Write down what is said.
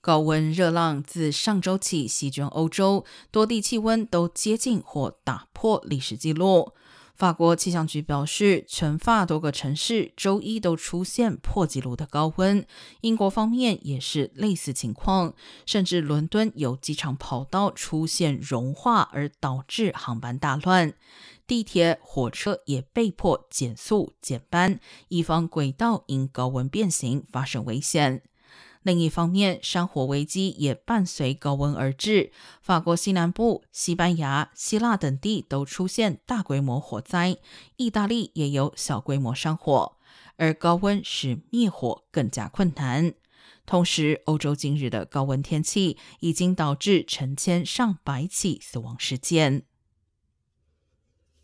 高温热浪自上周起席卷欧洲，多地气温都接近或打破历史纪录。法国气象局表示，全法多个城市周一都出现破纪录的高温。英国方面也是类似情况，甚至伦敦有机场跑道出现融化，而导致航班大乱。地铁、火车也被迫减速减班，以防轨道因高温变形发生危险。另一方面，山火危机也伴随高温而至。法国西南部、西班牙、希腊等地都出现大规模火灾，意大利也有小规模山火。而高温使灭火更加困难。同时，欧洲今日的高温天气已经导致成千上百起死亡事件。